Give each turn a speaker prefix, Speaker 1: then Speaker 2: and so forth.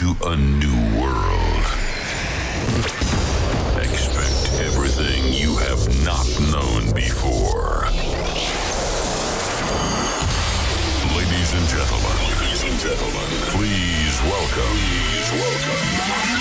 Speaker 1: into a new world. Expect everything you have not known before. Ladies and gentlemen, ladies and gentlemen, please welcome, please